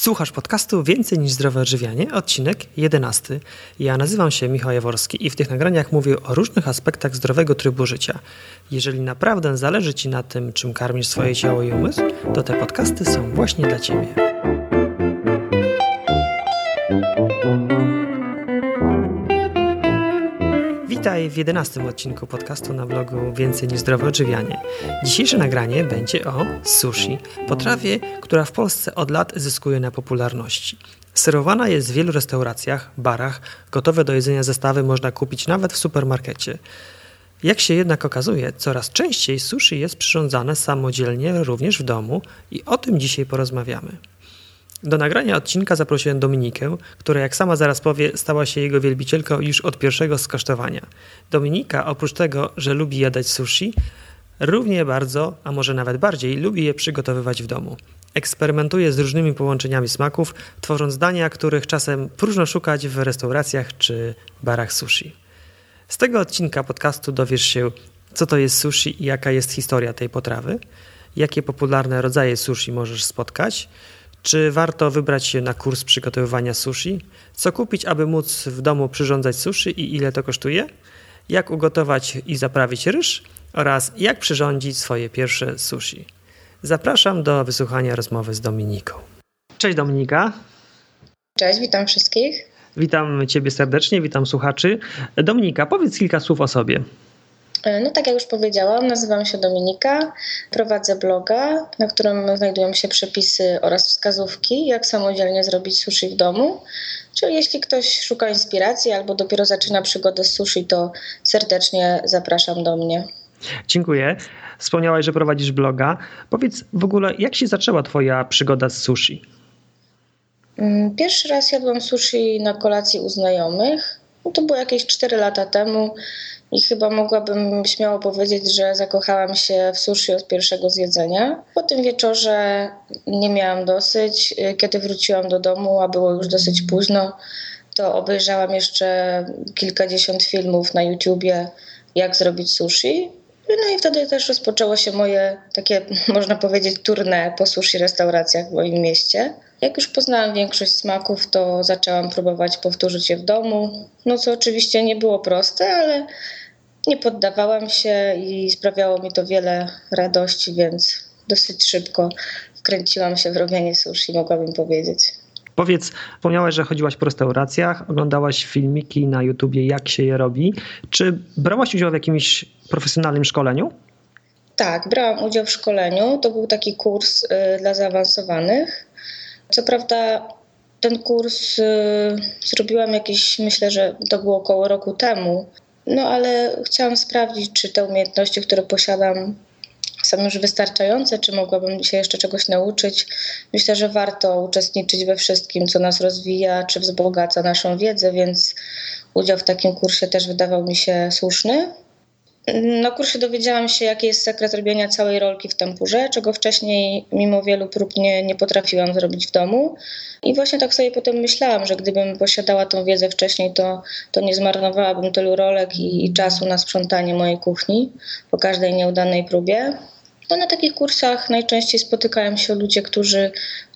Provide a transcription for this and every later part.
Słuchasz podcastu Więcej niż zdrowe odżywianie, odcinek 11. Ja nazywam się Michał Jaworski i w tych nagraniach mówię o różnych aspektach zdrowego trybu życia. Jeżeli naprawdę zależy Ci na tym, czym karmisz swoje ciało i umysł, to te podcasty są właśnie dla Ciebie. Witaj w 11 odcinku podcastu na blogu Więcej niż zdrowe odżywianie. Dzisiejsze nagranie będzie o sushi, potrawie, która w Polsce od lat zyskuje na popularności. Serwowana jest w wielu restauracjach, barach, gotowe do jedzenia zestawy można kupić nawet w supermarkecie. Jak się jednak okazuje, coraz częściej sushi jest przyrządzane samodzielnie również w domu i o tym dzisiaj porozmawiamy. Do nagrania odcinka zaprosiłem Dominikę, która jak sama zaraz powie, stała się jego wielbicielką już od pierwszego skosztowania. Dominika, oprócz tego, że lubi jadać sushi, równie bardzo, a może nawet bardziej, lubi je przygotowywać w domu. Eksperymentuje z różnymi połączeniami smaków, tworząc dania, których czasem próżno szukać w restauracjach czy barach sushi. Z tego odcinka podcastu dowiesz się, co to jest sushi i jaka jest historia tej potrawy, jakie popularne rodzaje sushi możesz spotkać, czy warto wybrać się na kurs przygotowywania sushi? Co kupić, aby móc w domu przyrządzać sushi i ile to kosztuje? Jak ugotować i zaprawić ryż? Oraz jak przyrządzić swoje pierwsze sushi? Zapraszam do wysłuchania rozmowy z Dominiką. Cześć Dominika. Cześć, witam wszystkich. Witam Ciebie serdecznie, witam słuchaczy. Dominika, powiedz kilka słów o sobie. E, no tak jak już powiedziałam, nazywam się Dominika, prowadzę bloga, na którym znajdują się przepisy oraz wskazówki, jak samodzielnie zrobić sushi w domu. Czyli jeśli ktoś szuka inspiracji albo dopiero zaczyna przygodę z sushi, to serdecznie zapraszam do mnie. Dziękuję. Wspomniałaś, że prowadzisz bloga. Powiedz w ogóle, jak się zaczęła Twoja przygoda z sushi? Mm, pierwszy raz jadłam sushi na kolacji u znajomych. No to było jakieś 4 lata temu. I chyba mogłabym śmiało powiedzieć, że zakochałam się w sushi od pierwszego zjedzenia. Po tym wieczorze nie miałam dosyć. Kiedy wróciłam do domu, a było już dosyć późno, to obejrzałam jeszcze kilkadziesiąt filmów na YouTubie, jak zrobić sushi. No i wtedy też rozpoczęło się moje takie, można powiedzieć, tournée po sushi restauracjach w moim mieście. Jak już poznałam większość smaków, to zaczęłam próbować powtórzyć je w domu. No co oczywiście nie było proste, ale nie poddawałam się i sprawiało mi to wiele radości, więc dosyć szybko wkręciłam się w robienie sushi, mogłabym powiedzieć. Powiedz, wspomniałaś, że chodziłaś po restauracjach, oglądałaś filmiki na YouTubie, jak się je robi. Czy brałaś udział w jakimś profesjonalnym szkoleniu? Tak, brałam udział w szkoleniu. To był taki kurs y, dla zaawansowanych. Co prawda, ten kurs y, zrobiłam jakieś, myślę, że to było około roku temu. No ale chciałam sprawdzić, czy te umiejętności, które posiadam, są już wystarczające, czy mogłabym się jeszcze czegoś nauczyć. Myślę, że warto uczestniczyć we wszystkim, co nas rozwija, czy wzbogaca naszą wiedzę, więc udział w takim kursie też wydawał mi się słuszny. Na kursie dowiedziałam się, jaki jest sekret robienia całej rolki w tempurze, czego wcześniej, mimo wielu prób, nie, nie potrafiłam zrobić w domu. I właśnie tak sobie potem myślałam, że gdybym posiadała tą wiedzę wcześniej, to, to nie zmarnowałabym tylu rolek i, i czasu na sprzątanie mojej kuchni po każdej nieudanej próbie. No, na takich kursach najczęściej spotykają się ludzie, którzy,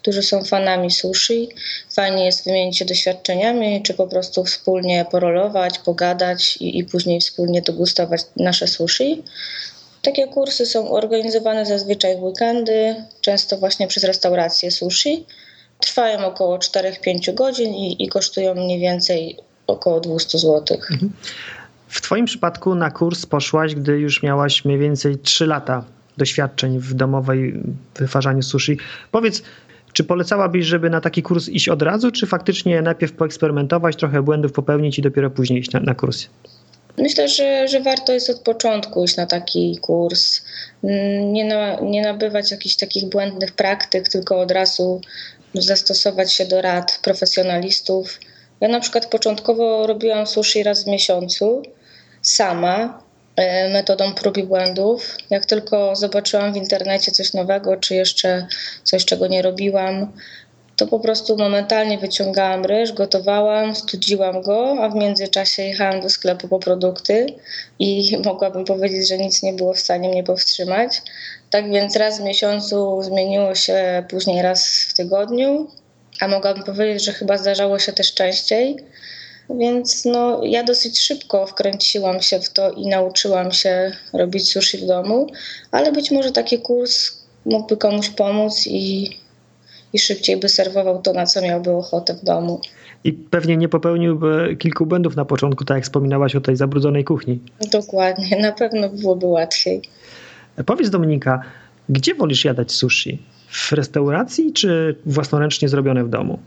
którzy są fanami sushi. Fajnie jest wymienić się doświadczeniami, czy po prostu wspólnie porolować, pogadać i, i później wspólnie degustować nasze sushi. Takie kursy są organizowane zazwyczaj w weekendy, często właśnie przez restauracje sushi. Trwają około 4-5 godzin i, i kosztują mniej więcej około 200 zł. Mhm. W Twoim przypadku na kurs poszłaś, gdy już miałaś mniej więcej 3 lata doświadczeń w domowej wytwarzaniu sushi. Powiedz, czy polecałabyś, żeby na taki kurs iść od razu, czy faktycznie najpierw poeksperymentować, trochę błędów popełnić i dopiero później iść na, na kurs? Myślę, że, że warto jest od początku iść na taki kurs. Nie, na, nie nabywać jakichś takich błędnych praktyk, tylko od razu zastosować się do rad profesjonalistów. Ja na przykład początkowo robiłam sushi raz w miesiącu sama, metodą prób i błędów. Jak tylko zobaczyłam w internecie coś nowego, czy jeszcze coś, czego nie robiłam, to po prostu momentalnie wyciągałam ryż, gotowałam, studziłam go, a w międzyczasie jechałam do sklepu po produkty i mogłabym powiedzieć, że nic nie było w stanie mnie powstrzymać. Tak więc raz w miesiącu zmieniło się później raz w tygodniu. a mogłabym powiedzieć, że chyba zdarzało się też częściej. Więc no, ja dosyć szybko wkręciłam się w to i nauczyłam się robić sushi w domu, ale być może taki kurs mógłby komuś pomóc i, i szybciej by serwował to, na co miałby ochotę w domu. I pewnie nie popełniłby kilku błędów na początku, tak jak wspominałaś o tej zabrudzonej kuchni. Dokładnie, na pewno byłoby łatwiej. Powiedz Dominika, gdzie wolisz jadać sushi? W restauracji czy własnoręcznie zrobione w domu?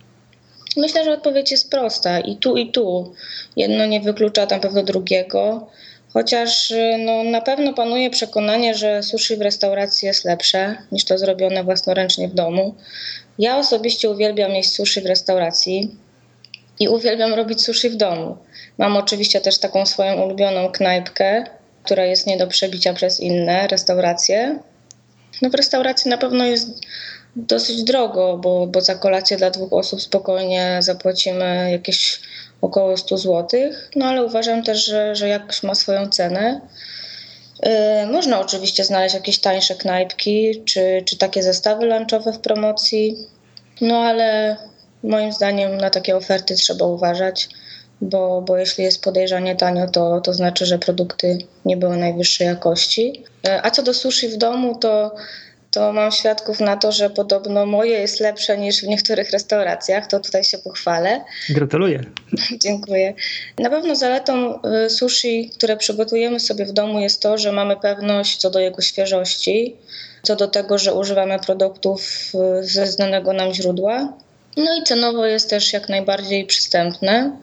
Myślę, że odpowiedź jest prosta i tu, i tu. Jedno nie wyklucza na pewno drugiego, chociaż no, na pewno panuje przekonanie, że sushi w restauracji jest lepsze niż to zrobione własnoręcznie w domu. Ja osobiście uwielbiam jeść sushi w restauracji i uwielbiam robić sushi w domu. Mam oczywiście też taką swoją ulubioną knajpkę, która jest nie do przebicia przez inne restauracje. No w restauracji na pewno jest dosyć drogo, bo, bo za kolację dla dwóch osób spokojnie zapłacimy jakieś około 100 zł, no ale uważam też, że, że jakoś ma swoją cenę. Yy, można oczywiście znaleźć jakieś tańsze knajpki, czy, czy takie zestawy lunchowe w promocji, no ale moim zdaniem na takie oferty trzeba uważać, bo, bo jeśli jest podejrzanie tanio, to, to znaczy, że produkty nie były najwyższej jakości. Yy, a co do sushi w domu, to to mam świadków na to, że podobno moje jest lepsze niż w niektórych restauracjach. To tutaj się pochwalę. Gratuluję. Dziękuję. Na pewno zaletą y, sushi, które przygotujemy sobie w domu, jest to, że mamy pewność co do jego świeżości, co do tego, że używamy produktów y, ze znanego nam źródła. No i cenowo jest też jak najbardziej przystępne.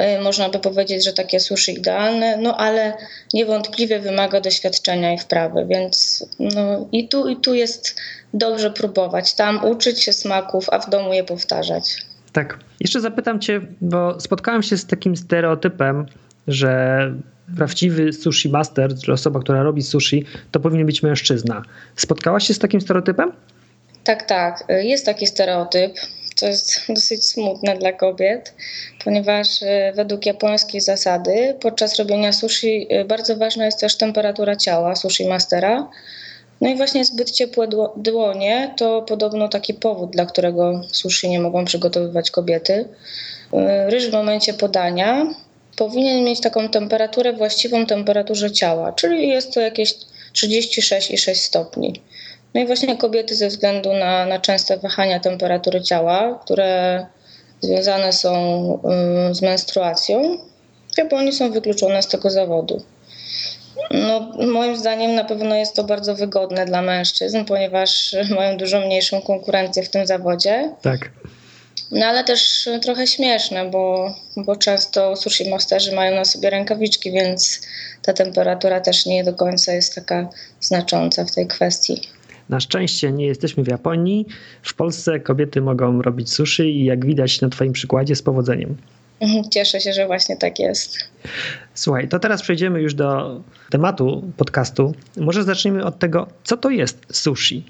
Y, można by powiedzieć, że takie sushi idealne, no ale niewątpliwie wymaga doświadczenia i wprawy, więc no, i tu i tu jest dobrze próbować, tam uczyć się smaków, a w domu je powtarzać. Tak. Jeszcze zapytam cię, bo spotkałem się z takim stereotypem, że prawdziwy sushi master, czyli osoba, która robi sushi, to powinien być mężczyzna. Spotkałaś się z takim stereotypem? Tak, tak. Jest taki stereotyp co jest dosyć smutne dla kobiet, ponieważ e, według japońskiej zasady podczas robienia sushi e, bardzo ważna jest też temperatura ciała sushi mastera. No i właśnie zbyt ciepłe dłonie to podobno taki powód, dla którego sushi nie mogą przygotowywać kobiety. E, ryż w momencie podania powinien mieć taką temperaturę właściwą temperaturze ciała, czyli jest to jakieś 36,6 stopni. No i właśnie kobiety ze względu na, na częste wahania temperatury ciała, które związane są y, z menstruacją, w Japonii są wykluczone z tego zawodu. No, moim zdaniem na pewno jest to bardzo wygodne dla mężczyzn, ponieważ mają dużo mniejszą konkurencję w tym zawodzie. Tak. No ale też trochę śmieszne, bo, bo często sushi masterzy mają na sobie rękawiczki, więc ta temperatura też nie do końca jest taka znacząca w tej kwestii. Na szczęście nie jesteśmy w Japonii. W Polsce kobiety mogą robić sushi i jak widać na Twoim przykładzie z powodzeniem. Mhm, cieszę się, że właśnie tak jest. Słuchaj, to teraz przejdziemy już do tematu podcastu. Może zacznijmy od tego, co to jest sushi.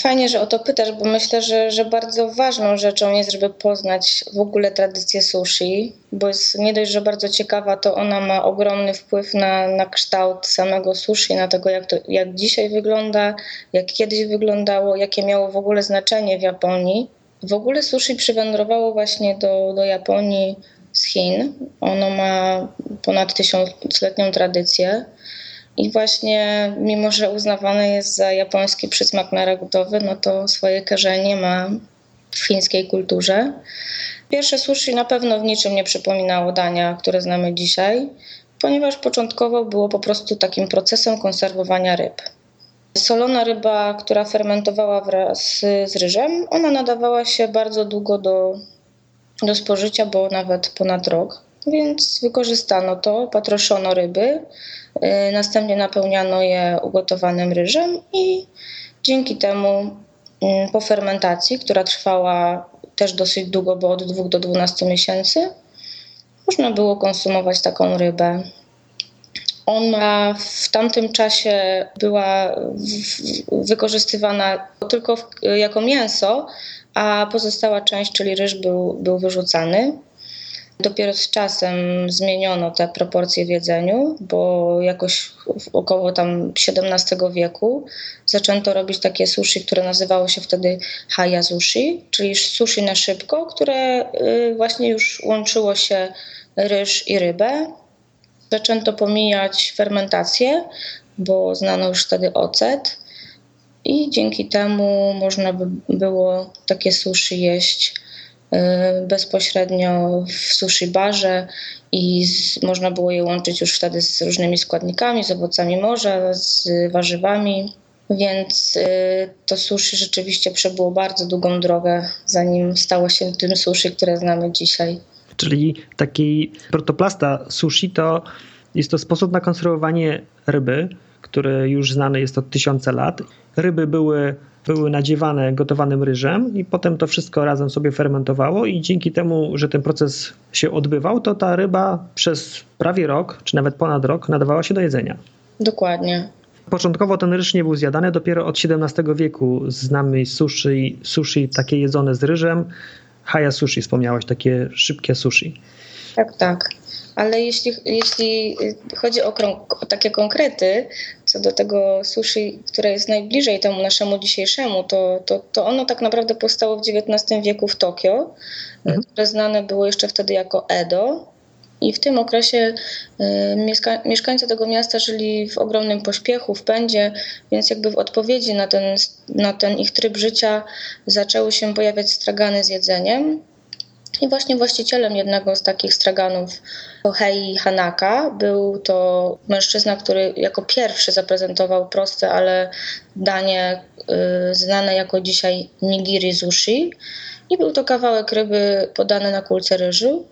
Fajnie, że o to pytasz, bo myślę, że, że bardzo ważną rzeczą jest, żeby poznać w ogóle tradycję sushi, bo jest nie dość, że bardzo ciekawa, to ona ma ogromny wpływ na, na kształt samego sushi, na tego, jak, to, jak dzisiaj wygląda, jak kiedyś wyglądało, jakie miało w ogóle znaczenie w Japonii. W ogóle sushi przywędrowało właśnie do, do Japonii z Chin. Ono ma ponad tysiącletnią tradycję. I właśnie, mimo że uznawany jest za japoński przysmak narodowy, no to swoje korzenie ma w chińskiej kulturze. Pierwsze sushi na pewno w niczym nie przypominało dania, które znamy dzisiaj, ponieważ początkowo było po prostu takim procesem konserwowania ryb. Solona ryba, która fermentowała wraz z ryżem, ona nadawała się bardzo długo do, do spożycia, bo nawet ponad rok. Więc wykorzystano to, patroszono ryby, Y, następnie napełniano je ugotowanym ryżem i dzięki temu y, po fermentacji, która trwała też dosyć długo, bo od 2 do 12 miesięcy, można było konsumować taką rybę. Ona w tamtym czasie była wykorzystywana tylko jako mięso, a pozostała część, czyli ryż, był, był wyrzucany. Dopiero z czasem zmieniono te proporcje w jedzeniu, bo jakoś około tam XVII wieku zaczęto robić takie sushi, które nazywało się wtedy haya sushi, czyli sushi na szybko, które y, właśnie już łączyło się ryż i rybę. Zaczęto pomijać fermentację, bo znano już wtedy ocet i dzięki temu można by było takie sushi jeść bezpośrednio w sushi barze i z, można było je łączyć już wtedy z różnymi składnikami, z owocami morza, z warzywami. Więc y, to sushi rzeczywiście przebyło bardzo długą drogę, zanim stało się tym sushi, które znamy dzisiaj. Czyli taki protoplasta sushi to jest to sposób na konserwowanie ryby, który już znany jest od tysiące lat. Ryby były, były nadziewane gotowanym ryżem i potem to wszystko razem sobie fermentowało i dzięki temu, że ten proces się odbywał, to ta ryba przez prawie rok, czy nawet ponad rok nadawała się do jedzenia. Dokładnie. Początkowo ten ryż nie był zjadany, dopiero od XVII wieku znamy sushi, sushi takie jedzone z ryżem. Haya sushi wspomniałaś, takie szybkie sushi. Tak, tak. Ale jeśli, jeśli chodzi o, o, takie konkrety, co do tego sushi, które jest najbliżej temu naszemu dzisiejszemu, to, to, to ono tak naprawdę powstało w XIX wieku w Tokio, mhm. które znane było jeszcze wtedy jako Edo. I w tym okresie y, mieszka mieszkańcy tego miasta żyli w ogromnym pośpiechu, w pędzie, więc jakby w odpowiedzi na ten, na ten ich tryb życia zaczęły się pojawiać stragany z jedzeniem. I właśnie właścicielem jednego z takich straganów, Hei Hanaka, był to mężczyzna, który jako pierwszy zaprezentował proste, ale danie y, znane jako dzisiaj nigiri sushi. I był to kawałek ryby podany na kulce ryżu.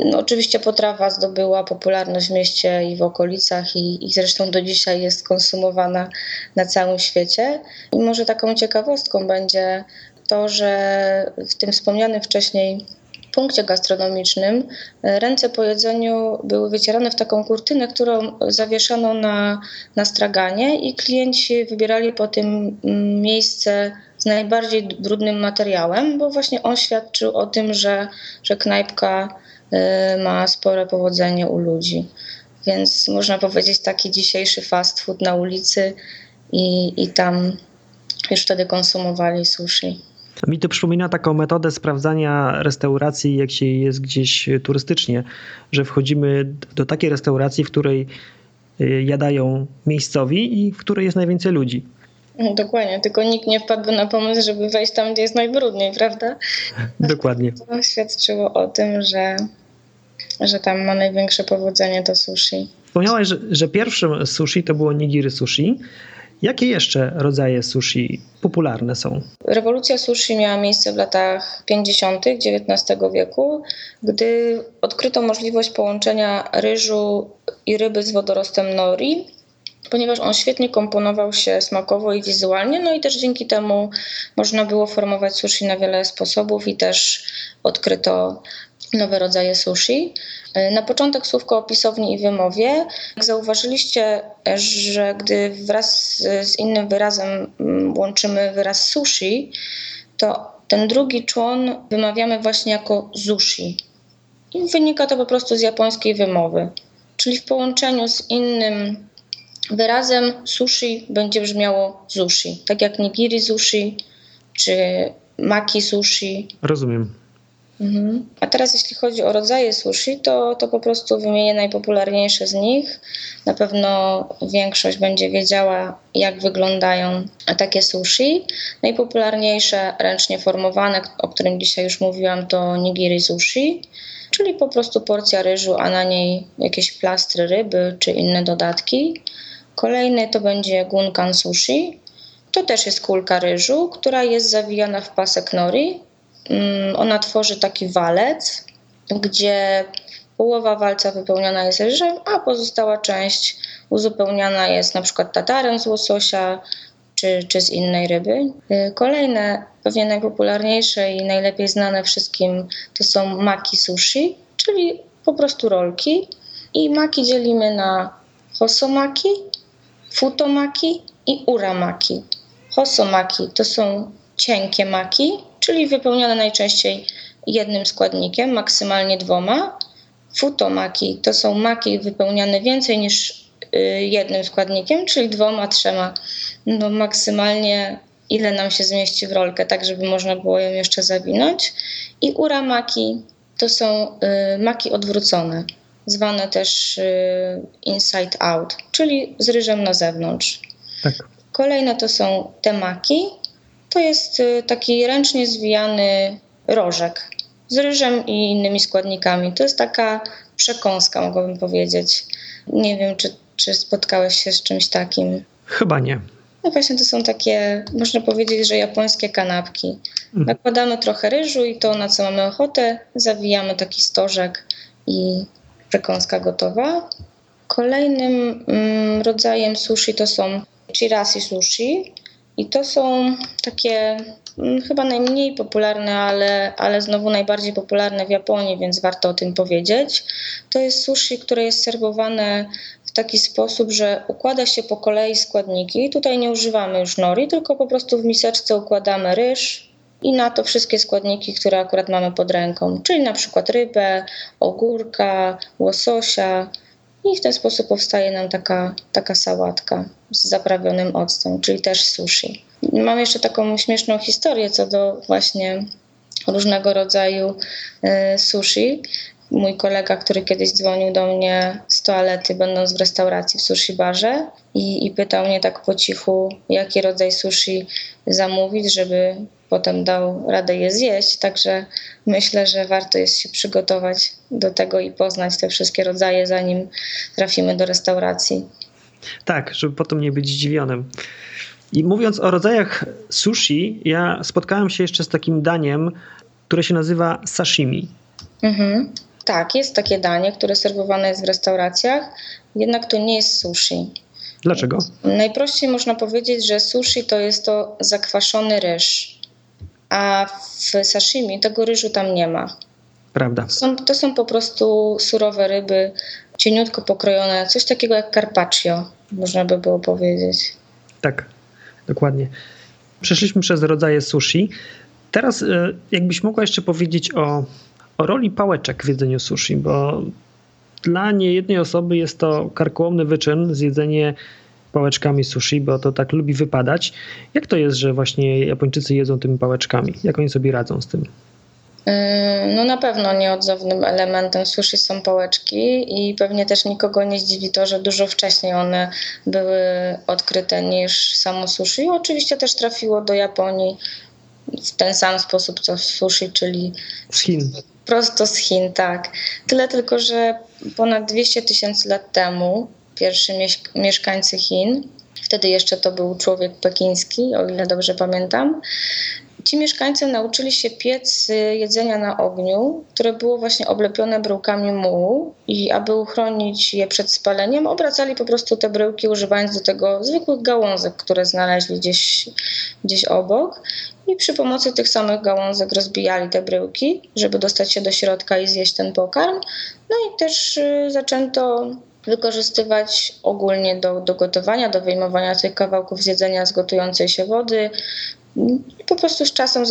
No, oczywiście potrawa zdobyła popularność w mieście i w okolicach i, i zresztą do dzisiaj jest konsumowana na całym świecie. I może taką ciekawostką będzie to, że w tym wspomnianym wcześniej punkcie gastronomicznym ręce po jedzeniu były wycierane w taką kurtynę, którą zawieszano na, na straganie i klienci wybierali po tym miejsce z najbardziej brudnym materiałem, bo właśnie on świadczył o tym, że, że knajpka y, ma spore powodzenie u ludzi. Więc można powiedzieć taki dzisiejszy fast food na ulicy i, i tam już wtedy konsumowali sushi. Mi to przypomina taką metodę sprawdzania restauracji, jak się jest gdzieś turystycznie, że wchodzimy do takiej restauracji, w której y, jadają miejscowi i w której jest najwięcej ludzi. No, dokładnie, tylko nikt nie wpadł na pomysł, żeby wejść tam, gdzie jest najbrudniej, prawda? Dokładnie. To świadczyło o tym, że, że tam ma największe powodzenie to sushi. Wspomniałaś, że, że pierwszym sushi to było nigiri sushi, Jakie jeszcze rodzaje sushi popularne są? Rewolucja sushi miała miejsce w latach 50. XIX wieku, gdy odkryto możliwość połączenia ryżu i ryby z wodorostem nori ponieważ on świetnie komponował się smakowo i wizualnie, no i też dzięki temu można było formować sushi na wiele sposobów i też odkryto nowe rodzaje sushi. Na początek słówko o pisowni i wymowie. Jak zauważyliście, że gdy wraz z innym wyrazem mm, łączymy wyraz sushi, to ten drugi człon wymawiamy właśnie jako sushi. I wynika to po prostu z japońskiej wymowy. Czyli w połączeniu z innym wyrazem sushi będzie brzmiało sushi. Tak jak nigiri sushi czy maki sushi. Rozumiem. Mhm. A teraz jeśli chodzi o rodzaje sushi, to, to po prostu wymienię najpopularniejsze z nich. Na pewno większość będzie wiedziała, jak wyglądają takie sushi. Najpopularniejsze ręcznie formowane, o którym dzisiaj już mówiłam, to nigiri sushi, czyli po prostu porcja ryżu, a na niej jakieś plastry ryby czy inne dodatki. Kolejny to będzie gunkan sushi. To też jest kulka ryżu, która jest zawijana w pasek nori ona tworzy taki walec, gdzie połowa walca wypełniona jest ryżem, a pozostała część uzupełniana jest na przykład tatarem z łososia czy, czy z innej ryby. Y, kolejne, pewnie najpopularniejsze i najlepiej znane wszystkim to są maki sushi, czyli po prostu rolki. I maki dzielimy na hosomaki, futomaki i uramaki. Hosomaki to są cienkie maki, czyli wypełnione najczęściej jednym składnikiem, maksymalnie dwoma. Futomaki to są maki wypełniane więcej niż y, jednym składnikiem, czyli dwoma, trzema. No maksymalnie ile nam się zmieści w rolkę, tak żeby można było ją jeszcze zawinąć. I uramaki to są y, maki odwrócone, zwane też y, inside out, czyli z ryżem na zewnątrz. Tak. Kolejne to są te maki. To jest y, taki ręcznie zwijany rożek z ryżem i innymi składnikami. To jest taka przekąska, mogłabym powiedzieć. Nie wiem, czy, czy spotkałeś się z czymś takim. Chyba nie. No właśnie to są takie, można powiedzieć, że japońskie kanapki. Mhm. Nakładamy trochę ryżu i to, na co mamy ochotę, zawijamy taki stożek i przekąska gotowa. Kolejnym mm, rodzajem sushi to są chirasi sushi i to są takie mm, chyba najmniej popularne, ale, ale znowu najbardziej popularne w Japonii, więc warto o tym powiedzieć. To jest sushi, które jest serwowane w taki sposób, że układa się po kolei składniki. Tutaj nie używamy już nori, tylko po prostu w miseczce układamy ryż i na to wszystkie składniki, które akurat mamy pod ręką, czyli na przykład rybę, ogórka, łososia. I w ten sposób powstaje nam taka, taka sałatka z zaprawionym octem, czyli też sushi. Mam jeszcze taką śmieszną historię co do właśnie różnego rodzaju y, sushi mój kolega, który kiedyś dzwonił do mnie z toalety, będąc w restauracji w sushi barze i, i pytał mnie tak po cichu, jaki rodzaj sushi zamówić, żeby potem dał radę je zjeść. Także myślę, że warto jest się przygotować do tego i poznać te wszystkie rodzaje, zanim trafimy do restauracji. Tak, żeby potem nie być zdziwionym. I mówiąc o rodzajach sushi, ja spotkałem się jeszcze z takim daniem, które się nazywa sashimi. Mhm. Tak, jest takie danie, które serwowane jest w restauracjach, jednak to nie jest sushi. Dlaczego? Najprościej można powiedzieć, że sushi to jest to zakwaszony ryż, a w sashimi tego ryżu tam nie ma. Prawda. Są, to są po prostu surowe ryby, cieniutko pokrojone, coś takiego jak carpaccio, można by było powiedzieć. Tak, dokładnie. Przeszliśmy przez rodzaje sushi. Teraz, e, jakbyś mogła jeszcze powiedzieć o o roli pałeczek w jedzeniu sushi, bo dla niejednej osoby jest to karkołomny wyczyn zjedzenie pałeczkami sushi, bo to tak lubi wypadać. Jak to jest, że właśnie Japończycy jedzą tymi pałeczkami? Jak oni sobie radzą z tym? Yy, no na pewno nieodzownym elementem sushi są pałeczki i pewnie też nikogo nie zdziwi to, że dużo wcześniej one były odkryte niż samo sushi. Oczywiście też trafiło do Japonii w ten sam sposób co sushi, czyli z Chin. Prosto z Chin, tak. Tyle tylko, że ponad 200 tysięcy lat temu pierwsi mieszkańcy Chin, wtedy jeszcze to był człowiek pekiński, o ile dobrze pamiętam, ci mieszkańcy nauczyli się piec jedzenia na ogniu, które było właśnie oblepione bryłkami mułu i aby uchronić je przed spaleniem, obracali po prostu te bryłki używając do tego zwykłych gałązek, które znaleźli gdzieś, gdzieś obok. I przy pomocy tych samych gałązek rozbijali te bryłki, żeby dostać się do środka i zjeść ten pokarm. No i też y, zaczęto wykorzystywać ogólnie do, do gotowania, do wyjmowania tych kawałków z jedzenia z gotującej się wody. Po prostu z czasem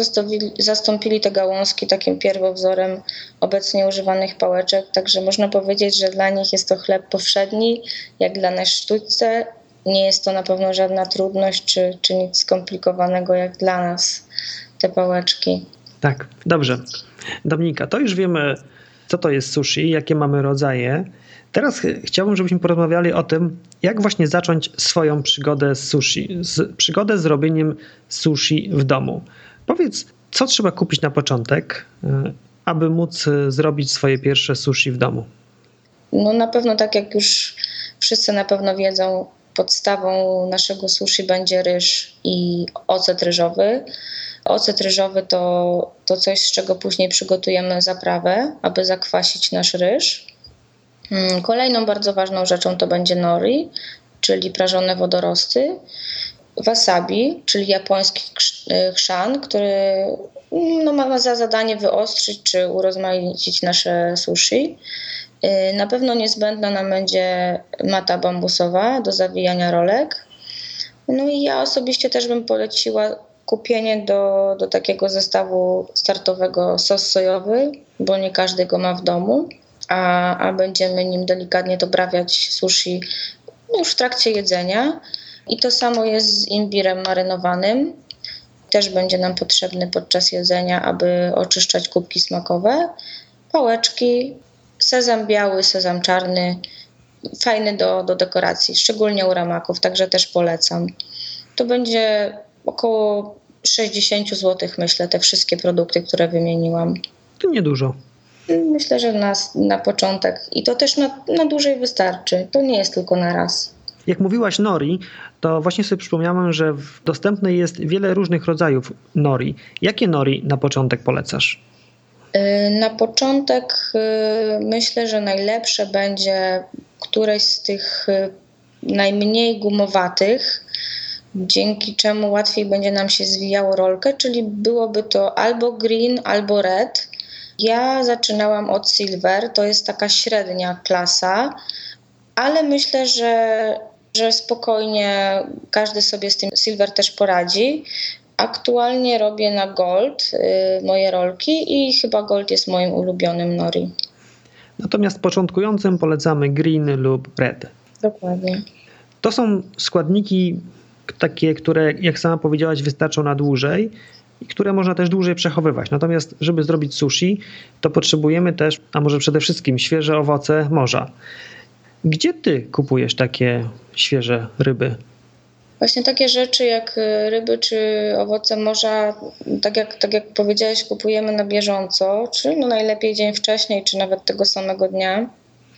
zastąpili te gałązki takim pierwowzorem obecnie używanych pałeczek, także można powiedzieć, że dla nich jest to chleb powszedni, jak dla nas sztućce nie jest to na pewno żadna trudność czy, czy nic skomplikowanego jak dla nas te pałeczki. Tak, dobrze. Dominika, to już wiemy, co to jest sushi, jakie mamy rodzaje. Teraz chciałbym, żebyśmy porozmawiali o tym, jak właśnie zacząć swoją przygodę z sushi, z, przygodę z robieniem sushi w domu. Powiedz, co trzeba kupić na początek, e, aby móc e, zrobić swoje pierwsze sushi w domu? No na pewno tak jak już wszyscy na pewno wiedzą, podstawą naszego sushi będzie ryż i ocet ryżowy. Ocet ryżowy to, to coś, z czego później przygotujemy zaprawę, aby zakwasić nasz ryż. Mm, kolejną bardzo ważną rzeczą to będzie nori, czyli prażone wodorosty. Wasabi, czyli japoński y, chrzan, który no, ma za zadanie wyostrzyć czy urozmaicić nasze sushi. Y, na pewno niezbędna nam będzie mata bambusowa do zawijania rolek. No i ja osobiście też bym poleciła kupienie do, do takiego zestawu startowego sos sojowy, bo nie każdy go ma w domu, a, a będziemy nim delikatnie doprawiać sushi już w trakcie jedzenia. I to samo jest z imbirem marynowanym. Też będzie nam potrzebny podczas jedzenia, aby oczyszczać kubki smakowe. Pałeczki, sezam biały, sezam czarny, fajny do, do dekoracji, szczególnie u ramaków, także też polecam. To będzie około 60 zł, myślę, te wszystkie produkty, które wymieniłam. To niedużo. Myślę, że na, na początek i to też na, na dłużej wystarczy. To nie jest tylko na raz. Jak mówiłaś nori, to właśnie sobie przypomniałem, że dostępne jest wiele różnych rodzajów nori. Jakie nori na początek polecasz? Y, na początek y, myślę, że najlepsze będzie któreś z tych y, najmniej gumowatych, dzięki czemu łatwiej będzie nam się zwijało rolkę, czyli byłoby to albo green, albo red. Ja zaczynałam od silver, to jest taka średnia klasa, ale myślę, że, że spokojnie każdy sobie z tym silver też poradzi. Aktualnie robię na gold y, moje rolki i chyba gold jest moim ulubionym nori. Natomiast początkującym polecamy green lub red. Dokładnie. To są składniki takie, które jak sama powiedziałaś wystarczą na dłużej i które można też dłużej przechowywać. Natomiast żeby zrobić sushi, to potrzebujemy też, a może przede wszystkim świeże owoce morza. Gdzie ty kupujesz takie świeże ryby? Właśnie takie rzeczy jak y, ryby czy owoce morza, tak jak, tak jak powiedziałeś, kupujemy na bieżąco, czy no najlepiej dzień wcześniej, czy nawet tego samego dnia.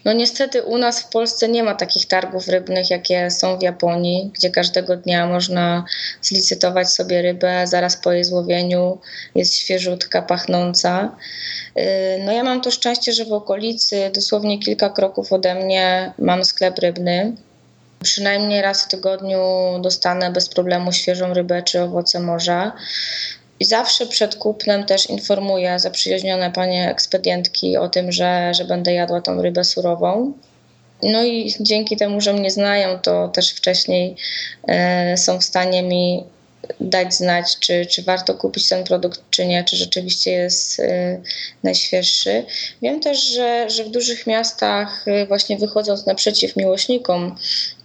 No niestety u nas w Polsce nie ma takich targów rybnych, jakie są w Japonii, gdzie każdego dnia można zlicytować sobie rybę, zaraz po jej złowieniu jest świeżutka, pachnąca. Y, no ja mam to szczęście, że w okolicy, dosłownie kilka kroków ode mnie, mam sklep rybny. Przynajmniej raz w tygodniu dostanę bez problemu świeżą rybę czy owoce morza. I zawsze przed kupnem też informuję zaprzyjaźnione panie ekspedientki o tym, że, że będę jadła tą rybę surową. No i dzięki temu, że mnie znają, to też wcześniej e, są w stanie mi dać znać, czy, czy warto kupić ten produkt, czy nie, czy rzeczywiście jest y, najświeższy. Wiem też, że, że w dużych miastach, y, właśnie wychodząc naprzeciw miłośnikom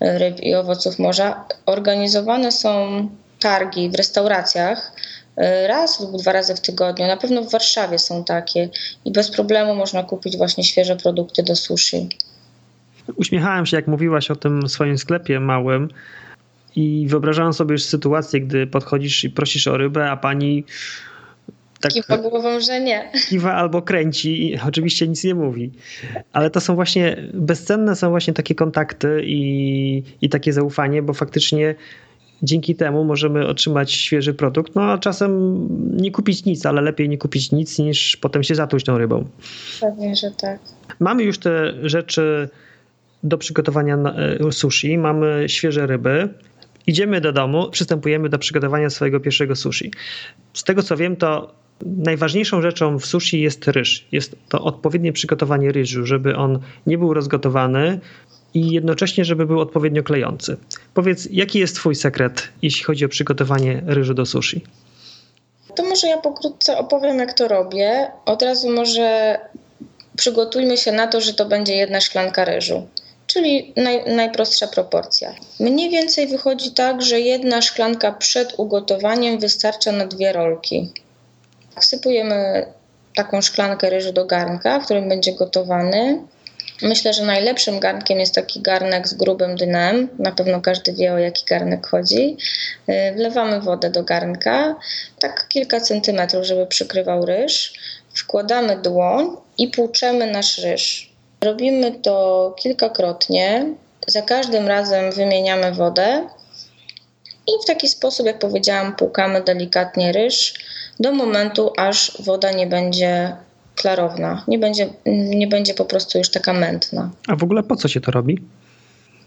ryb i owoców morza, organizowane są targi w restauracjach. Raz lub dwa razy w tygodniu. Na pewno w Warszawie są takie i bez problemu można kupić właśnie świeże produkty do sushi. Uśmiechałem się, jak mówiłaś o tym swoim sklepie małym i wyobrażałem sobie już sytuację, gdy podchodzisz i prosisz o rybę, a pani tak kiwa głową, że nie. Kiwa albo kręci i oczywiście nic nie mówi. Ale to są właśnie, bezcenne są właśnie takie kontakty i, i takie zaufanie, bo faktycznie dzięki temu możemy otrzymać świeży produkt. No a czasem nie kupić nic, ale lepiej nie kupić nic niż potem się zatruć tą rybą. Pewnie, że tak. Mamy już te rzeczy do przygotowania e, sushi, mamy świeże ryby. Idziemy do domu, przystępujemy do przygotowania swojego pierwszego sushi. Z tego co wiem, to najważniejszą rzeczą w sushi jest ryż. Jest to odpowiednie przygotowanie ryżu, żeby on nie był rozgotowany i jednocześnie, żeby był odpowiednio klejący. Powiedz, jaki jest Twój sekret, jeśli chodzi o przygotowanie ryżu do sushi? To może ja pokrótce opowiem, jak to robię. Od razu może przygotujmy się na to, że to będzie jedna szklanka ryżu czyli naj, najprostsza proporcja. Mniej więcej wychodzi tak, że jedna szklanka przed ugotowaniem wystarcza na dwie rolki. Wsypujemy taką szklankę ryżu do garnka, w którym będzie gotowany. Myślę, że najlepszym garnkiem jest taki garnek z grubym dnem. Na pewno każdy wie, o jaki garnek chodzi. Y, wlewamy wodę do garnka, tak kilka centymetrów, żeby przykrywał ryż. Wkładamy dłoń i płuczemy nasz ryż. Robimy to kilkakrotnie. Za każdym razem wymieniamy wodę i w taki sposób, jak powiedziałam, płukamy delikatnie ryż do momentu, aż woda nie będzie klarowna, nie będzie, nie będzie po prostu już taka mętna. A w ogóle po co się to robi?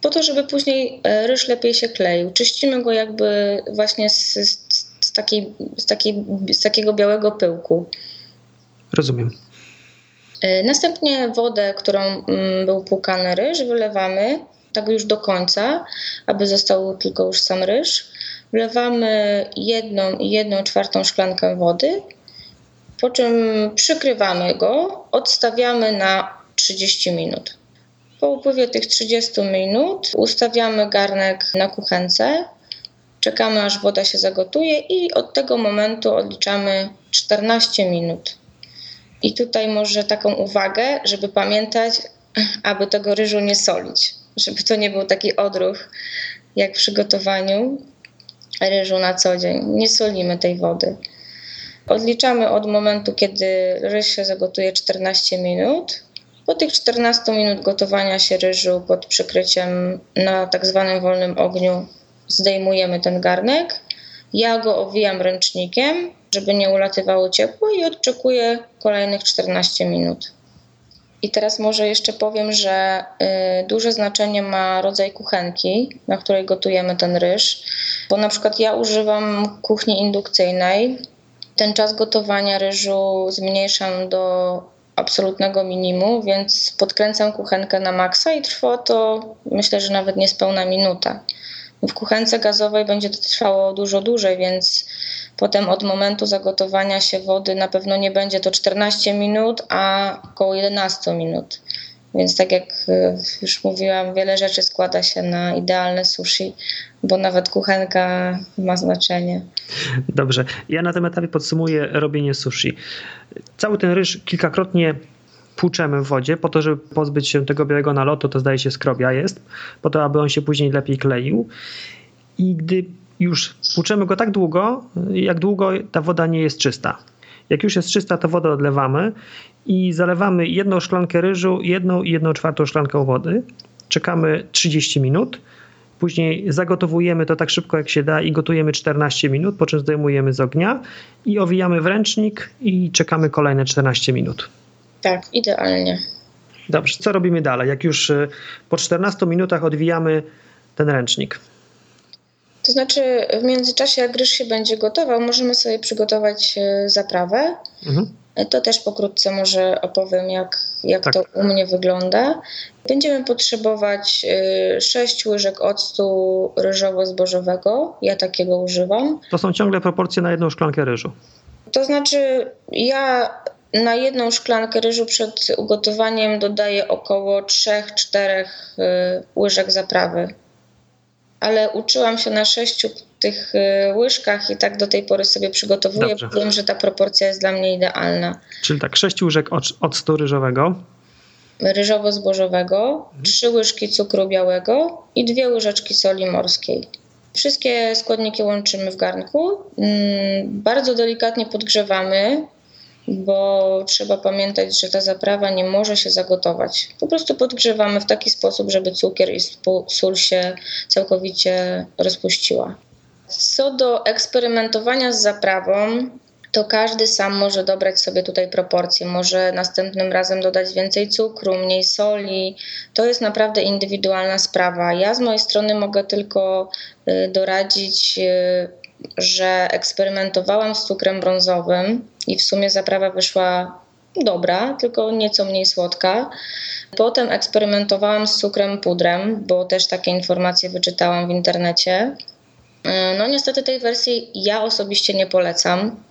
Po to, żeby później e, ryż lepiej się kleił. Czyścimy go jakby właśnie z, z, z, takiej, z, takiej, z takiego białego pyłku. Rozumiem. E, następnie wodę, którą mm, był płukany ryż, wylewamy tak już do końca, aby został tylko już sam ryż. wlewamy jedną i jedną czwartą szklankę wody, po czym przykrywamy go, odstawiamy na 30 minut. Po upływie tych 30 minut ustawiamy garnek na kuchence, czekamy aż woda się zagotuje i od tego momentu odliczamy 14 minut. I tutaj może taką uwagę, żeby pamiętać, aby tego ryżu nie solić, żeby to nie był taki odruch jak w przygotowaniu ryżu na co dzień. Nie solimy tej wody. Odliczamy od momentu, kiedy ryż się zagotuje 14 minut. Po tych 14 minut gotowania się ryżu pod przykryciem na tak zwanym wolnym ogniu zdejmujemy ten garnek. Ja go owijam ręcznikiem, żeby nie ulatywało ciepło i odczekuję kolejnych 14 minut. I teraz może jeszcze powiem, że y, duże znaczenie ma rodzaj kuchenki, na której gotujemy ten ryż, bo na przykład ja używam kuchni indukcyjnej. Ten czas gotowania ryżu zmniejszam do absolutnego minimum, więc podkręcam kuchenkę na maksa i trwa to myślę, że nawet niespełna minuta. W kuchence gazowej będzie to trwało dużo dłużej, więc potem od momentu zagotowania się wody na pewno nie będzie to 14 minut, a około 11 minut. Więc tak jak e, już mówiłam, wiele rzeczy składa się na idealne sushi, bo nawet kuchenka ma znaczenie. Dobrze. Ja na tym etapie podsumuję robienie sushi. Cały ten ryż kilkakrotnie płuczemy w wodzie po to, żeby pozbyć się tego białego nalotu, to zdaje się skrobia jest, po to, aby on się później lepiej kleił. I gdy już płuczemy go tak długo, jak długo ta woda nie jest czysta. Jak już jest czysta, to wodę odlewamy i zalewamy jedną szklankę ryżu, jedną i jedną czwartą szklankę wody. Czekamy 30 minut. Później zagotowujemy to tak szybko jak się da i gotujemy 14 minut, po czym zdejmujemy z ognia i owijamy w ręcznik i czekamy kolejne 14 minut. Tak, idealnie. Dobrze, co robimy dalej? Jak już y, po 14 minutach odwijamy ten ręcznik. To znaczy, w międzyczasie, jak ryż się będzie gotował, możemy sobie przygotować y, zaprawę. Mhm. To też pokrótce może opowiem, jak, jak tak. to u mnie wygląda. Będziemy potrzebować 6 y, łyżek octu ryżowo-zbożowego. Ja takiego używam. To są ciągle proporcje na jedną szklankę ryżu. To znaczy, ja na jedną szklankę ryżu przed ugotowaniem dodaję około 3-4 y, łyżek zaprawy. Ale uczyłam się na sześciu tych y, łyżkach i tak do tej pory sobie przygotowuję. Dobrze. Wiem, że ta proporcja jest dla mnie idealna. Czyli tak, 6 łyżek octu ryżowego. Ryżowo-zbożowego, mhm. 3 łyżki cukru białego i dwie łyżeczki soli morskiej. Wszystkie składniki łączymy w garnku. Mm, bardzo delikatnie podgrzewamy bo trzeba pamiętać, że ta zaprawa nie może się zagotować. Po prostu podgrzewamy w taki sposób, żeby cukier i sól się całkowicie rozpuściła. Co do eksperymentowania z zaprawą, to każdy sam może dobrać sobie tutaj proporcje. Może następnym razem dodać więcej cukru, mniej soli. To jest naprawdę indywidualna sprawa. Ja z mojej strony mogę tylko y, doradzić y, że eksperymentowałam z cukrem brązowym i w sumie zaprawa wyszła dobra, tylko nieco mniej słodka. Potem eksperymentowałam z cukrem pudrem, bo też takie informacje wyczytałam w internecie. No niestety tej wersji ja osobiście nie polecam.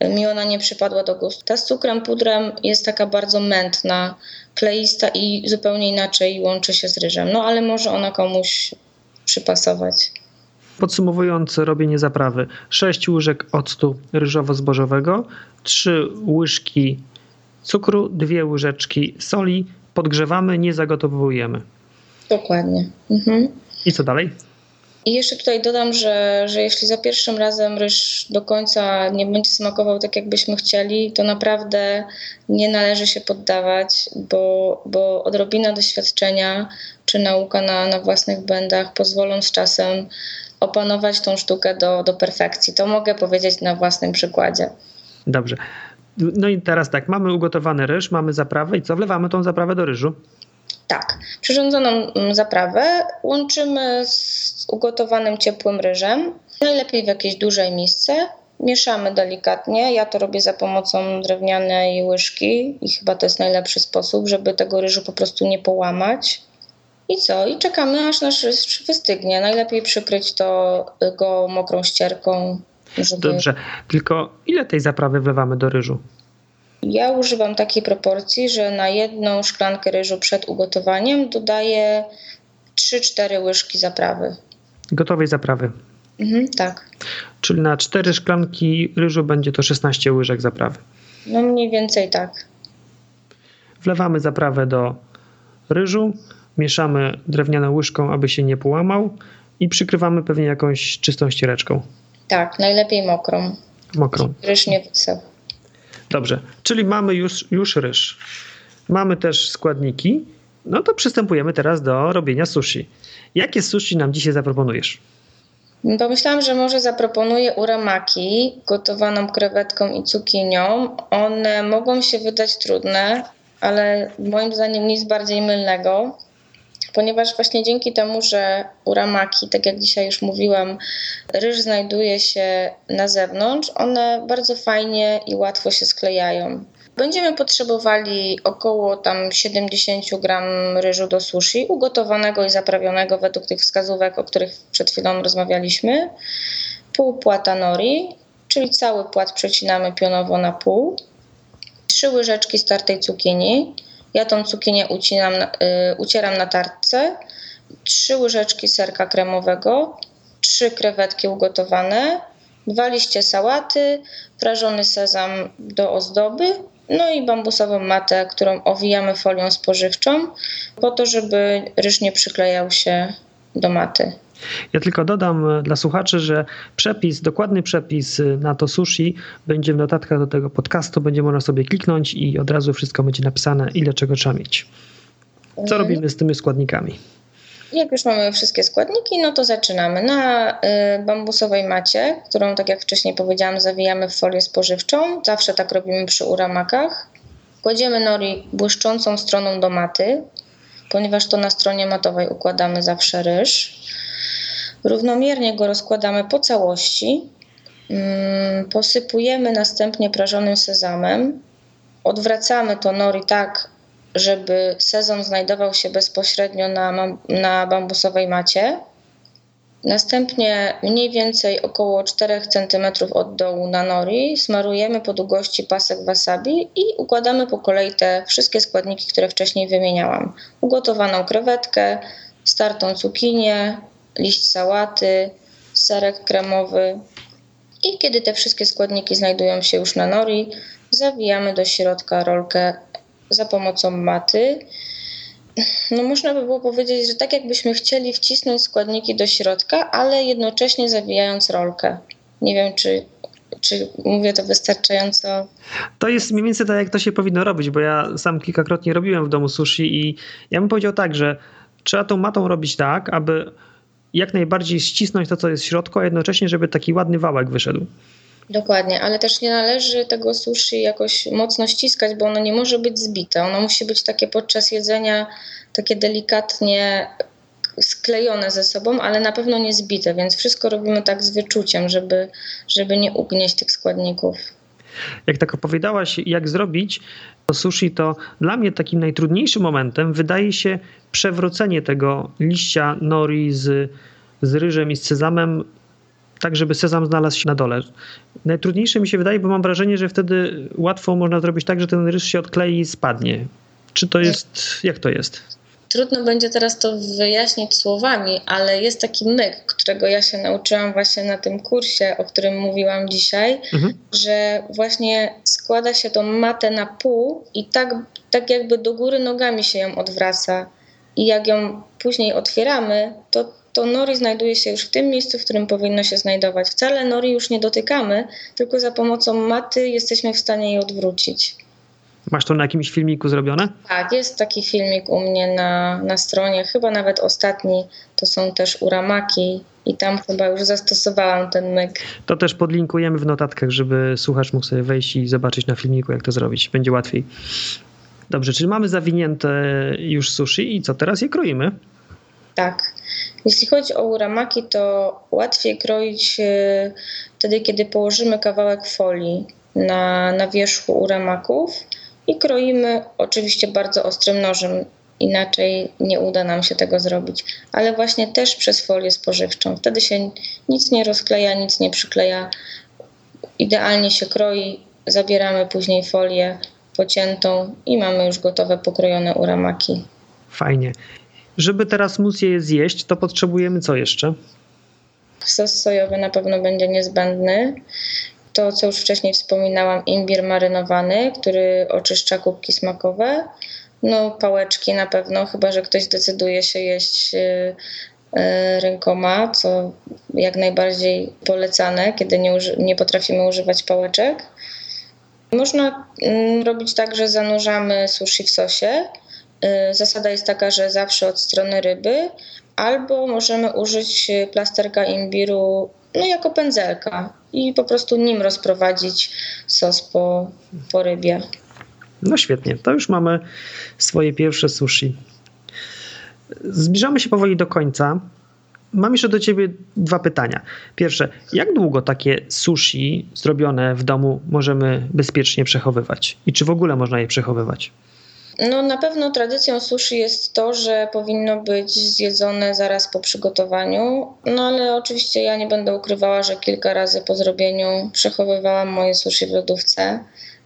Mi ona nie przypadła do gustu. Ta z cukrem pudrem jest taka bardzo mętna, kleista i zupełnie inaczej łączy się z ryżem. No ale może ona komuś przypasować. Podsumowując robienie zaprawy, 6 łyżek octu ryżowo-zbożowego, 3 łyżki cukru, 2 łyżeczki soli, podgrzewamy, nie zagotowujemy. Dokładnie. Mhm. I co dalej? I jeszcze tutaj dodam, że, że jeśli za pierwszym razem ryż do końca nie będzie smakował tak, jakbyśmy chcieli, to naprawdę nie należy się poddawać, bo, bo odrobina doświadczenia czy nauka na, na własnych błędach pozwolą z czasem opanować tą sztukę do, do perfekcji. To mogę powiedzieć na własnym przykładzie. Dobrze. No i teraz tak, mamy ugotowany ryż, mamy zaprawę i co? Wlewamy tą zaprawę do ryżu? Tak. Przyrządzoną mm, zaprawę łączymy z ugotowanym ciepłym ryżem. Najlepiej w jakiejś dużej misce. Mieszamy delikatnie. Ja to robię za pomocą drewnianej łyżki i chyba to jest najlepszy sposób, żeby tego ryżu po prostu nie połamać. I co? I czekamy, aż nasz ryż wystygnie. Najlepiej przykryć to go mokrą ścierką. Żeby... Dobrze, tylko ile tej zaprawy wlewamy do ryżu? Ja używam takiej proporcji, że na jedną szklankę ryżu przed ugotowaniem dodaję 3-4 łyżki zaprawy. Gotowej zaprawy. Mhm, tak. Czyli na 4 szklanki ryżu będzie to 16 łyżek zaprawy. No mniej więcej tak. Wlewamy zaprawę do ryżu, mieszamy drewnianą łyżką, aby się nie połamał i przykrywamy pewnie jakąś czystą ściereczką. Tak, najlepiej mokrą. Mokrą. Ryż nie wysał. Dobrze, czyli mamy już, już ryż. Mamy też składniki. No to przystępujemy teraz do robienia sushi. Jakie sushi nam dzisiaj zaproponujesz? Pomyślałam, że może zaproponuję uramaki gotowaną krewetką i cukinią. One mogą się wydać trudne, ale moim zdaniem nic bardziej mylnego, ponieważ właśnie dzięki temu, że uramaki, tak jak dzisiaj już mówiłam, ryż znajduje się na zewnątrz, one bardzo fajnie i łatwo się sklejają. Będziemy potrzebowali około tam 70 gram ryżu do sushi, ugotowanego i zaprawionego według tych wskazówek, o których przed chwilą rozmawialiśmy. Pół płata nori, czyli cały płat przecinamy pionowo na pół. Trzy łyżeczki startej cukinii. Ja tą cukinię ucinam, y, ucieram na tartce. Trzy łyżeczki serka kremowego, trzy krewetki ugotowane, dwa liście sałaty, prażony sezam do ozdoby, no i bambusową matę, którą owijamy folią spożywczą, po to, żeby ryż nie przyklejał się do maty. Ja tylko dodam dla słuchaczy, że przepis, dokładny przepis na to sushi będzie w notatkach do tego podcastu, będzie można sobie kliknąć i od razu wszystko będzie napisane, ile czego trzeba mieć. Co mhm. robimy z tymi składnikami? Jak już mamy wszystkie składniki, no to zaczynamy. Na y, bambusowej macie, którą, tak jak wcześniej powiedziałam, zawijamy w folię spożywczą. Zawsze tak robimy przy uramakach. Kładziemy nori błyszczącą stroną do maty, ponieważ to na stronie matowej układamy zawsze ryż. Równomiernie go rozkładamy po całości. Mm, posypujemy następnie prażonym sezamem. Odwracamy to nori tak, żeby sezon znajdował się bezpośrednio na, na bambusowej macie. Następnie mniej więcej około 4 cm od dołu na nori smarujemy po długości pasek wasabi i układamy po kolei te wszystkie składniki, które wcześniej wymieniałam. Ugotowaną krewetkę, startą cukinię, liść sałaty, serek kremowy. I kiedy te wszystkie składniki znajdują się już na nori, zawijamy do środka rolkę za pomocą maty. No można by było powiedzieć, że tak jakbyśmy chcieli wcisnąć składniki do środka, ale jednocześnie zawijając rolkę. Nie wiem, czy, czy mówię to wystarczająco. To jest mniej więcej tak, jak to się powinno robić, bo ja sam kilkakrotnie robiłem w domu sushi i ja bym powiedział tak, że trzeba tą matą robić tak, aby jak najbardziej ścisnąć to, co jest w środku, a jednocześnie, żeby taki ładny wałek wyszedł. Dokładnie, ale też nie należy tego sushi jakoś mocno ściskać, bo ono nie może być zbite. Ono musi być takie podczas jedzenia, takie delikatnie sklejone ze sobą, ale na pewno nie zbite, więc wszystko robimy tak z wyczuciem, żeby, żeby nie ugnieść tych składników. Jak tak opowiadałaś, jak zrobić sushi, to dla mnie takim najtrudniejszym momentem wydaje się przewrócenie tego liścia nori z, z ryżem i z sezamem tak, żeby sezam znalazł się na dole. Najtrudniejsze mi się wydaje, bo mam wrażenie, że wtedy łatwo można zrobić tak, że ten ryż się odklei i spadnie. Czy to jest, jak to jest? Trudno będzie teraz to wyjaśnić słowami, ale jest taki myk, którego ja się nauczyłam właśnie na tym kursie, o którym mówiłam dzisiaj, mhm. że właśnie składa się tą matę na pół i tak, tak jakby do góry nogami się ją odwraca. I jak ją później otwieramy, to to nori znajduje się już w tym miejscu, w którym powinno się znajdować. Wcale nori już nie dotykamy, tylko za pomocą maty jesteśmy w stanie je odwrócić. Masz to na jakimś filmiku zrobione? Tak, jest taki filmik u mnie na, na stronie, chyba nawet ostatni, to są też uramaki i tam chyba już zastosowałam ten myk. To też podlinkujemy w notatkach, żeby słuchacz mógł sobie wejść i zobaczyć na filmiku, jak to zrobić. Będzie łatwiej. Dobrze, czyli mamy zawinięte już sushi i co teraz je kroimy? Tak. Jeśli chodzi o uramaki, to łatwiej kroić e, wtedy, kiedy położymy kawałek folii na, na wierzchu uramaków i kroimy oczywiście bardzo ostrym nożem. inaczej nie uda nam się tego zrobić. Ale właśnie też przez folię spożywczą. Wtedy się nic nie rozkleja, nic nie przykleja. Idealnie się kroi, zabieramy później folię pociętą i mamy już gotowe pokrojone uramaki. Fajnie. Żeby teraz móc je zjeść, to potrzebujemy co jeszcze? Sos sojowy na pewno będzie niezbędny. To, co już wcześniej wspominałam, imbir marynowany, który oczyszcza kubki smakowe. No, pałeczki na pewno, chyba że ktoś decyduje się jeść y, y, rękoma, co jak najbardziej polecane, kiedy nie, nie potrafimy używać pałeczek. Można mm, robić tak, że zanurzamy sushi w sosie. Y, zasada jest taka, że zawsze od strony ryby, albo możemy użyć plasterka imbiru no, jako pędzelka i po prostu nim rozprowadzić sos po, po rybie. No świetnie, to już mamy swoje pierwsze sushi. Zbliżamy się powoli do końca. Mam jeszcze do ciebie dwa pytania. Pierwsze, jak długo takie sushi zrobione w domu możemy bezpiecznie przechowywać? I czy w ogóle można je przechowywać? No na pewno tradycją sushi jest to, że powinno być zjedzone zaraz po przygotowaniu. No ale oczywiście ja nie będę ukrywała, że kilka razy po zrobieniu przechowywałam moje sushi w lodówce.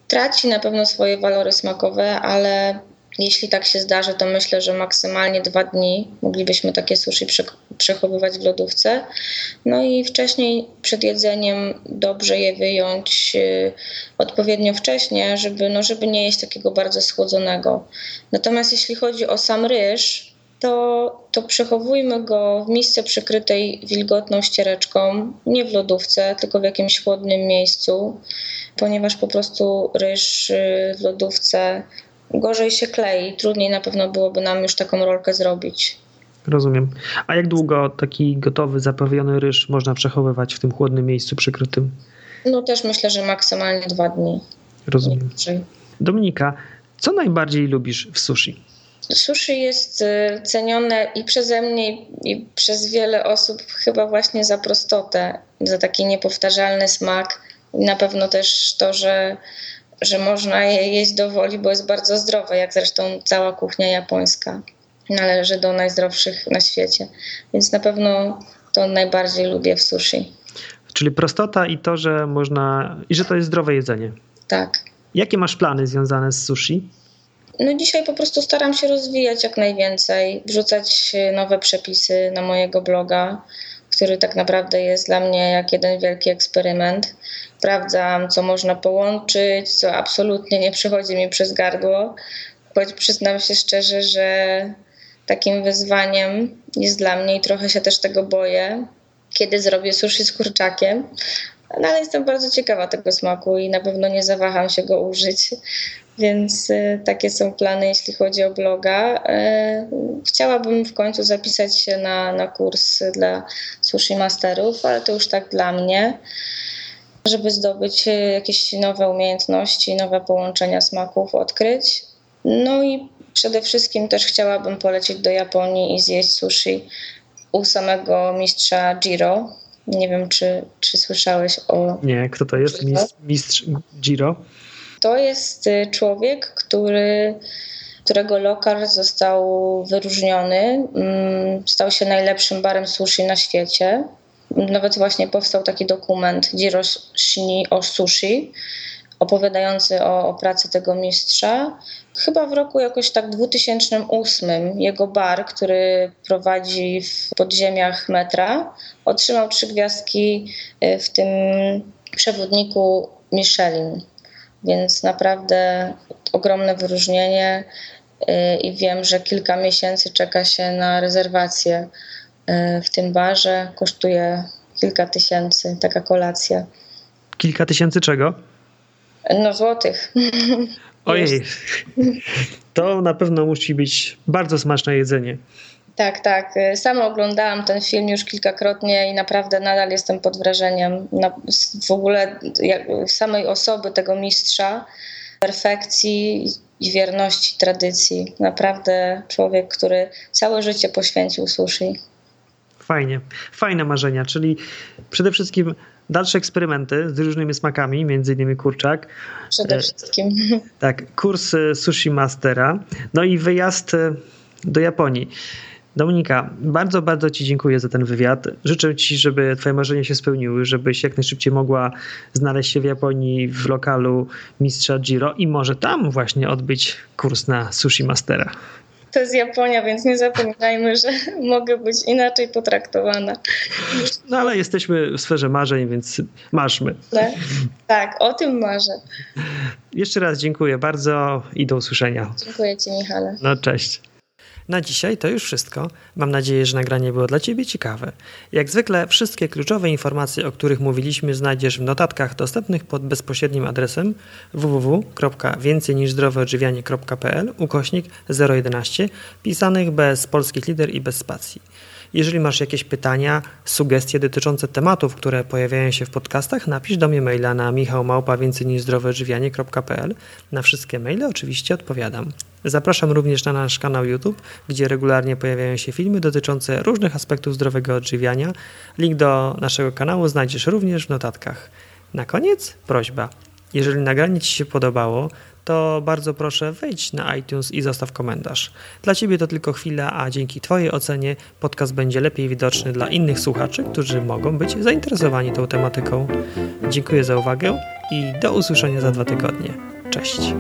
Traci na pewno swoje walory smakowe, ale jeśli tak się zdarzy, to myślę, że maksymalnie dwa dni moglibyśmy takie sushi przechowywać w lodówce. No i wcześniej przed jedzeniem dobrze je wyjąć y, odpowiednio wcześnie, żeby, no, żeby nie jeść takiego bardzo schłodzonego. Natomiast jeśli chodzi o sam ryż, to, to przechowujmy go w misce przykrytej wilgotną ściereczką, nie w lodówce, tylko w jakimś chłodnym miejscu, ponieważ po prostu ryż y, w lodówce gorzej się klei. Trudniej na pewno byłoby nam już taką rolkę zrobić. Rozumiem. A jak długo taki gotowy, zaprawiony ryż można przechowywać w tym chłodnym miejscu przykrytym? No też myślę, że maksymalnie dwa dni. Rozumiem. Dominika, co najbardziej lubisz w sushi? Sushi jest y, cenione i przeze mnie, i przez wiele osób chyba właśnie za prostotę, za taki niepowtarzalny smak. I na pewno też to, że że można je jeść do woli, bo jest bardzo zdrowe, jak zresztą cała kuchnia japońska należy do najzdrowszych na świecie. Więc na pewno to najbardziej lubię w sushi. Czyli prostota i to, że można i że to jest zdrowe jedzenie. Tak. Jakie masz plany związane z sushi? No dzisiaj po prostu staram się rozwijać jak najwięcej, wrzucać nowe przepisy na mojego bloga, który tak naprawdę jest dla mnie jak jeden wielki eksperyment sprawdzam, co można połączyć, co absolutnie nie przychodzi mi przez gardło. Choć przyznam się szczerze, że takim wyzwaniem jest dla mnie i trochę się też tego boję, kiedy zrobię sushi z kurczakiem. No, ale jestem bardzo ciekawa tego smaku i na pewno nie zawaham się go użyć. Więc y, takie są plany, jeśli chodzi o bloga. Y, chciałabym w końcu zapisać się na, na kurs dla sushi masterów, ale to już tak dla mnie żeby zdobyć e, jakieś nowe umiejętności, nowe połączenia smaków odkryć. No i przede wszystkim też chciałabym polecieć do Japonii i zjeść sushi u samego mistrza Jiro. Nie wiem, czy, czy słyszałeś o. Nie, kto to jest? Mistrz, mistrz Jiro? To jest e, człowiek, który, którego lokal został wyróżniony. Mm, stał się najlepszym barem sushi na świecie. Nawet właśnie powstał taki dokument Jiroshini o sushi, opowiadający o, o, pracy tego mistrza. Chyba w roku jakoś tak 2008 jego bar, który prowadzi w podziemiach metra, otrzymał trzy gwiazdki y, w tym przewodniku Michelin. Więc naprawdę ogromne wyróżnienie y, i wiem, że kilka miesięcy czeka się na rezerwację E, w tym barze kosztuje kilka tysięcy taka kolacja. Kilka tysięcy czego? No złotych. Ojej, to na pewno musi być bardzo smaczne jedzenie. Tak, tak. Sama oglądałam ten film już kilkakrotnie i naprawdę nadal jestem pod wrażeniem w ogóle samej osoby tego mistrza, perfekcji i wierności tradycji. Naprawdę człowiek, który całe życie poświęcił sushi. Fajnie, fajne marzenia, czyli przede wszystkim dalsze eksperymenty z różnymi smakami, między innymi kurczak. Przede wszystkim. Tak, kurs e, Sushi Mastera, no i wyjazd e, do Japonii. Dominika, bardzo, bardzo Ci dziękuję za ten wywiad. Życzę Ci, żeby Twoje marzenia się spełniły, żebyś jak najszybciej mogła znaleźć się w Japonii w lokalu mistrza Giro i może tam właśnie odbyć kurs na sushi mastera. To jest Japonia, więc nie zapominajmy, że mogę być inaczej potraktowana. No ale jesteśmy w sferze marzeń, więc marzmy. Tak, tak o tym marzę. Jeszcze raz dziękuję bardzo i do usłyszenia. Dziękuję Ci, Michale. No cześć. Na dzisiaj to już wszystko. Mam nadzieję, że nagranie było dla Ciebie ciekawe. Jak zwykle wszystkie kluczowe informacje, o których mówiliśmy, znajdziesz w notatkach dostępnych pod bezpośrednim adresem www.więcejniżzdroweodżywianie.pl ukośnik 011 pisanych bez polskich lider i bez spacji. Jeżeli masz jakieś pytania, sugestie dotyczące tematów, które pojawiają się w podcastach, napisz do mnie maila na michałmałpa.więcejniżzdroweodżywianie.pl Na wszystkie maile oczywiście odpowiadam. Zapraszam również na nasz kanał YouTube, gdzie regularnie pojawiają się filmy dotyczące różnych aspektów zdrowego odżywiania. Link do naszego kanału znajdziesz również w notatkach. Na koniec prośba. Jeżeli nagranie Ci się podobało, to bardzo proszę wejdź na iTunes i zostaw komentarz. Dla Ciebie to tylko chwila, a dzięki Twojej ocenie podcast będzie lepiej widoczny dla innych słuchaczy, którzy mogą być zainteresowani tą tematyką. Dziękuję za uwagę i do usłyszenia za dwa tygodnie. Cześć.